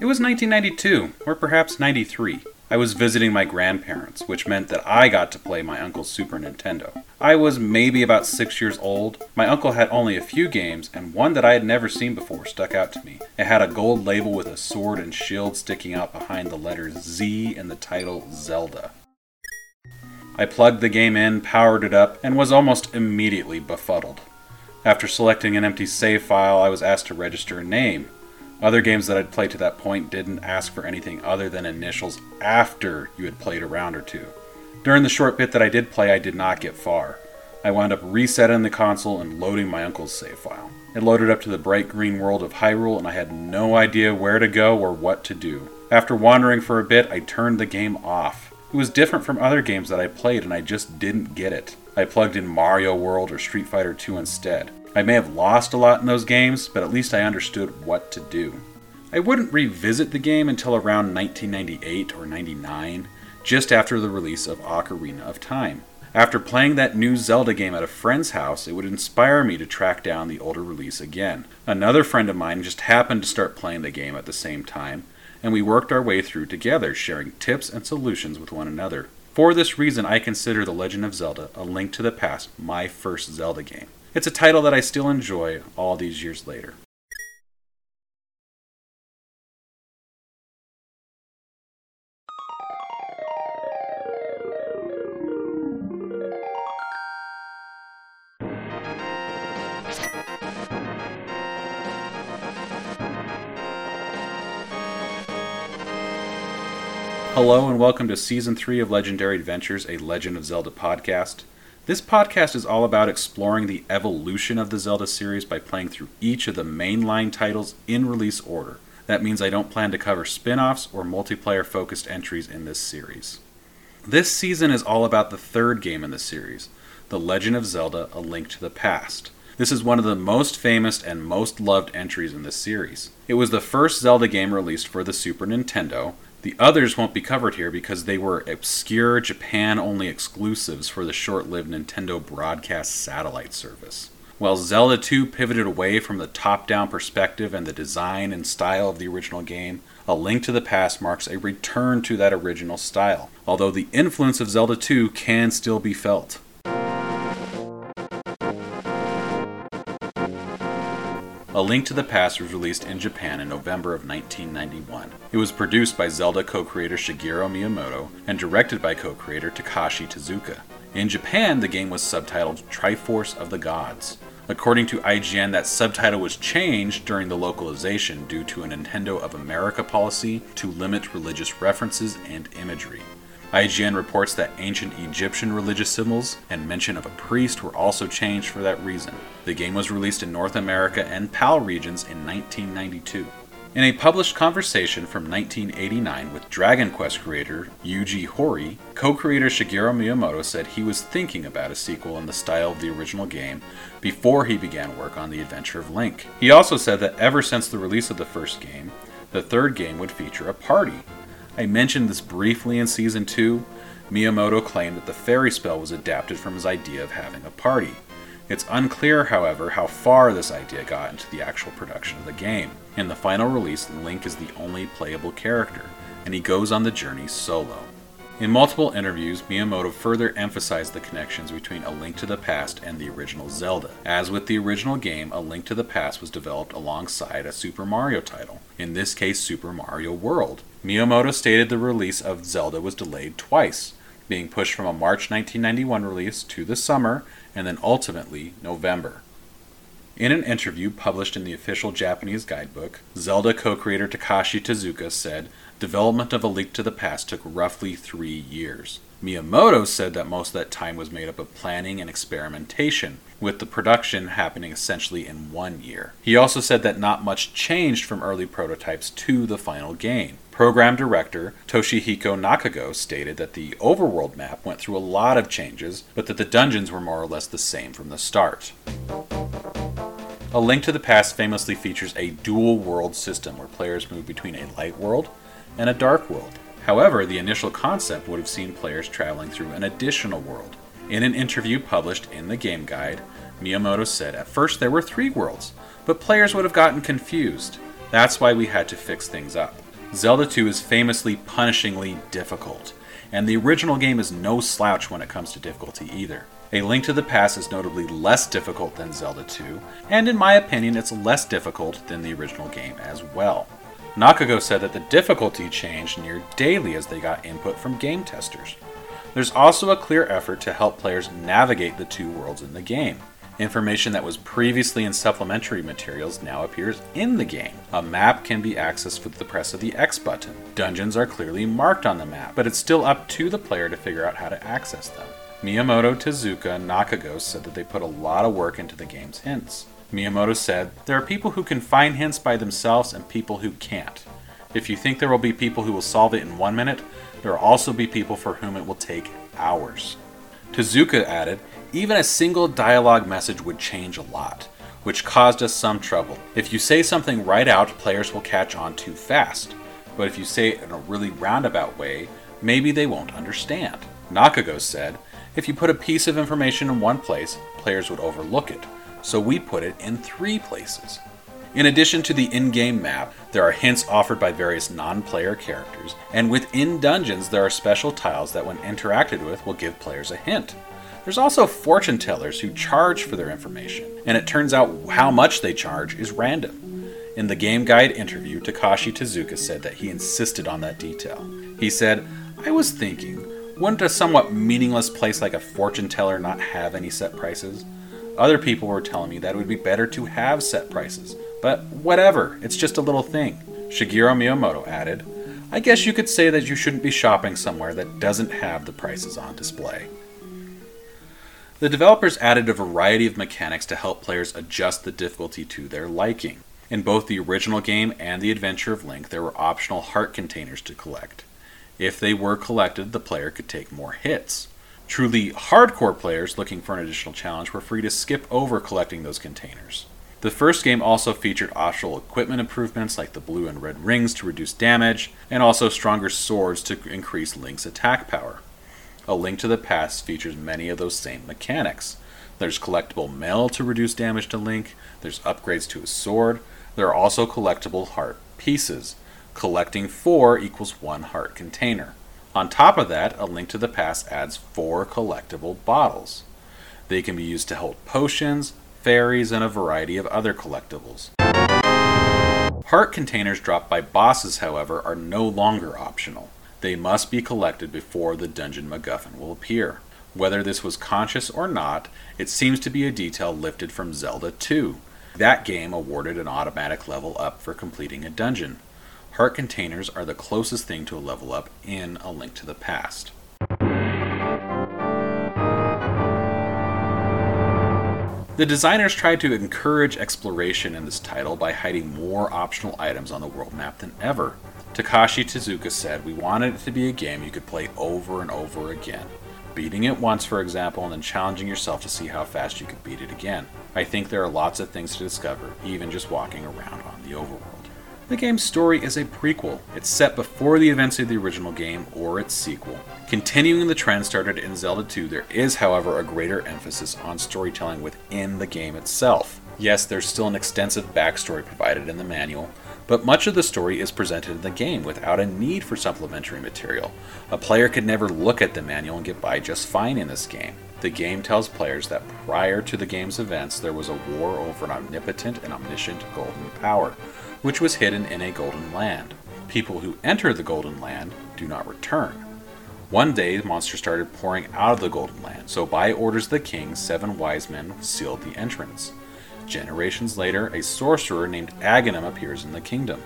It was 1992, or perhaps 93. I was visiting my grandparents, which meant that I got to play my uncle's Super Nintendo. I was maybe about six years old. My uncle had only a few games, and one that I had never seen before stuck out to me. It had a gold label with a sword and shield sticking out behind the letters Z and the title Zelda. I plugged the game in, powered it up, and was almost immediately befuddled. After selecting an empty save file, I was asked to register a name. Other games that I'd played to that point didn't ask for anything other than initials after you had played a round or two. During the short bit that I did play, I did not get far. I wound up resetting the console and loading my uncle's save file. It loaded up to the bright green world of Hyrule, and I had no idea where to go or what to do. After wandering for a bit, I turned the game off. It was different from other games that I played, and I just didn't get it. I plugged in Mario World or Street Fighter 2 instead. I may have lost a lot in those games, but at least I understood what to do. I wouldn't revisit the game until around 1998 or 99, just after the release of Ocarina of Time. After playing that new Zelda game at a friend's house, it would inspire me to track down the older release again. Another friend of mine just happened to start playing the game at the same time, and we worked our way through together, sharing tips and solutions with one another. For this reason, I consider The Legend of Zelda A Link to the Past my first Zelda game. It's a title that I still enjoy all these years later. Hello and welcome to Season 3 of Legendary Adventures, a Legend of Zelda podcast. This podcast is all about exploring the evolution of the Zelda series by playing through each of the mainline titles in release order. That means I don't plan to cover spin offs or multiplayer focused entries in this series. This season is all about the third game in the series, The Legend of Zelda A Link to the Past. This is one of the most famous and most loved entries in this series. It was the first Zelda game released for the Super Nintendo, the others won't be covered here because they were obscure Japan only exclusives for the short lived Nintendo broadcast satellite service. While Zelda 2 pivoted away from the top down perspective and the design and style of the original game, A Link to the Past marks a return to that original style, although the influence of Zelda 2 can still be felt. A Link to the Past was released in Japan in November of 1991. It was produced by Zelda co creator Shigeru Miyamoto and directed by co creator Takashi Tezuka. In Japan, the game was subtitled Triforce of the Gods. According to IGN, that subtitle was changed during the localization due to a Nintendo of America policy to limit religious references and imagery. IGN reports that ancient Egyptian religious symbols and mention of a priest were also changed for that reason. The game was released in North America and PAL regions in 1992. In a published conversation from 1989 with Dragon Quest creator Yuji Horii, co creator Shigeru Miyamoto said he was thinking about a sequel in the style of the original game before he began work on The Adventure of Link. He also said that ever since the release of the first game, the third game would feature a party, I mentioned this briefly in season 2. Miyamoto claimed that the fairy spell was adapted from his idea of having a party. It's unclear, however, how far this idea got into the actual production of the game. In the final release, Link is the only playable character, and he goes on the journey solo. In multiple interviews, Miyamoto further emphasized the connections between A Link to the Past and the original Zelda. As with the original game, A Link to the Past was developed alongside a Super Mario title, in this case, Super Mario World. Miyamoto stated the release of Zelda was delayed twice, being pushed from a March 1991 release to the summer and then ultimately November. In an interview published in the official Japanese guidebook, Zelda co creator Takashi Tezuka said Development of A Link to the Past took roughly three years. Miyamoto said that most of that time was made up of planning and experimentation, with the production happening essentially in one year. He also said that not much changed from early prototypes to the final game. Program director Toshihiko Nakago stated that the overworld map went through a lot of changes, but that the dungeons were more or less the same from the start. A Link to the Past famously features a dual world system where players move between a light world and a dark world. However, the initial concept would have seen players traveling through an additional world. In an interview published in the Game Guide, Miyamoto said at first there were three worlds, but players would have gotten confused. That's why we had to fix things up. Zelda 2 is famously punishingly difficult, and the original game is no slouch when it comes to difficulty either. A Link to the Past is notably less difficult than Zelda 2, and in my opinion, it's less difficult than the original game as well. Nakago said that the difficulty changed near daily as they got input from game testers. There's also a clear effort to help players navigate the two worlds in the game. Information that was previously in supplementary materials now appears in the game. A map can be accessed with the press of the X button. Dungeons are clearly marked on the map, but it's still up to the player to figure out how to access them. Miyamoto, Tezuka, and Nakago said that they put a lot of work into the game's hints. Miyamoto said, There are people who can find hints by themselves and people who can't. If you think there will be people who will solve it in one minute, there will also be people for whom it will take hours. Tezuka added, Even a single dialogue message would change a lot, which caused us some trouble. If you say something right out, players will catch on too fast. But if you say it in a really roundabout way, maybe they won't understand. Nakago said, if you put a piece of information in one place, players would overlook it, so we put it in three places. In addition to the in game map, there are hints offered by various non player characters, and within dungeons, there are special tiles that, when interacted with, will give players a hint. There's also fortune tellers who charge for their information, and it turns out how much they charge is random. In the game guide interview, Takashi Tezuka said that he insisted on that detail. He said, I was thinking, wouldn't a somewhat meaningless place like a fortune teller not have any set prices? Other people were telling me that it would be better to have set prices, but whatever, it's just a little thing. Shigeru Miyamoto added, I guess you could say that you shouldn't be shopping somewhere that doesn't have the prices on display. The developers added a variety of mechanics to help players adjust the difficulty to their liking. In both the original game and The Adventure of Link, there were optional heart containers to collect. If they were collected, the player could take more hits. Truly hardcore players looking for an additional challenge were free to skip over collecting those containers. The first game also featured optional equipment improvements like the blue and red rings to reduce damage, and also stronger swords to increase Link's attack power. A Link to the Past features many of those same mechanics. There's collectible mail to reduce damage to Link, there's upgrades to his sword, there are also collectible heart pieces, Collecting 4 equals 1 heart container. On top of that, A Link to the Past adds 4 collectible bottles. They can be used to hold potions, fairies, and a variety of other collectibles. Heart containers dropped by bosses, however, are no longer optional. They must be collected before the dungeon MacGuffin will appear. Whether this was conscious or not, it seems to be a detail lifted from Zelda 2. That game awarded an automatic level up for completing a dungeon. Heart containers are the closest thing to a level up in A Link to the Past. The designers tried to encourage exploration in this title by hiding more optional items on the world map than ever. Takashi Tezuka said, We wanted it to be a game you could play over and over again. Beating it once, for example, and then challenging yourself to see how fast you could beat it again. I think there are lots of things to discover, even just walking around on the overworld. The game's story is a prequel. It's set before the events of the original game or its sequel. Continuing the trend started in Zelda 2, there is, however, a greater emphasis on storytelling within the game itself. Yes, there's still an extensive backstory provided in the manual, but much of the story is presented in the game without a need for supplementary material. A player could never look at the manual and get by just fine in this game. The game tells players that prior to the game's events, there was a war over an omnipotent and omniscient golden power which was hidden in a golden land. People who enter the golden land do not return. One day, the monster started pouring out of the golden land, so by orders of the king, seven wise men sealed the entrance. Generations later, a sorcerer named Aghanim appears in the kingdom.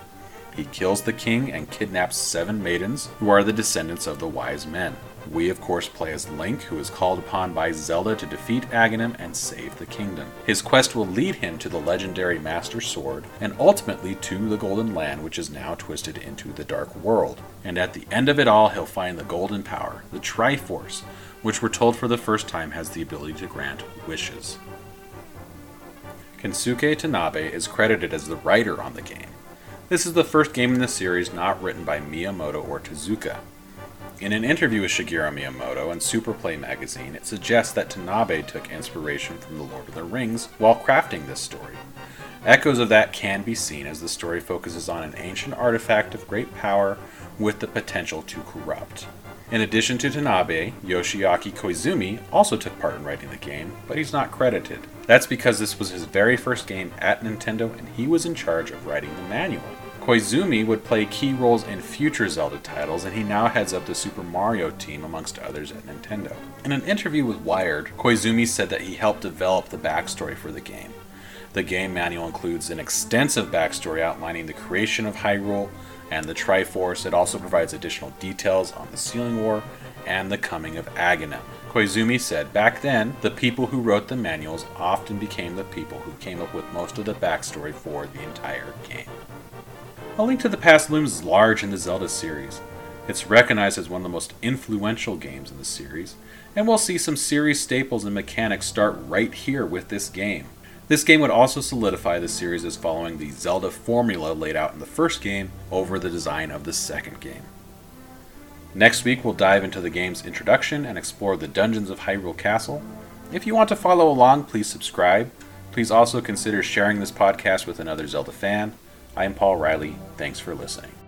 He kills the king and kidnaps seven maidens who are the descendants of the wise men. We, of course, play as Link, who is called upon by Zelda to defeat Aghanim and save the kingdom. His quest will lead him to the legendary Master Sword, and ultimately to the Golden Land, which is now twisted into the Dark World. And at the end of it all, he'll find the Golden Power, the Triforce, which we're told for the first time has the ability to grant wishes. Kensuke Tanabe is credited as the writer on the game. This is the first game in the series not written by Miyamoto or Tezuka. In an interview with Shigeru Miyamoto and Superplay magazine, it suggests that Tanabe took inspiration from The Lord of the Rings while crafting this story. Echoes of that can be seen as the story focuses on an ancient artifact of great power with the potential to corrupt. In addition to Tanabe, Yoshiaki Koizumi also took part in writing the game, but he's not credited. That's because this was his very first game at Nintendo and he was in charge of writing the manual. Koizumi would play key roles in future Zelda titles, and he now heads up the Super Mario team amongst others at Nintendo. In an interview with Wired, Koizumi said that he helped develop the backstory for the game. The game manual includes an extensive backstory outlining the creation of Hyrule, and the Triforce. It also provides additional details on the Sealing War and the coming of Aghanim. Koizumi said, Back then, the people who wrote the manuals often became the people who came up with most of the backstory for the entire game. A Link to the Past looms large in the Zelda series. It's recognized as one of the most influential games in the series, and we'll see some series staples and mechanics start right here with this game. This game would also solidify the series as following the Zelda formula laid out in the first game over the design of the second game. Next week, we'll dive into the game's introduction and explore the dungeons of Hyrule Castle. If you want to follow along, please subscribe. Please also consider sharing this podcast with another Zelda fan. I am Paul Riley. Thanks for listening.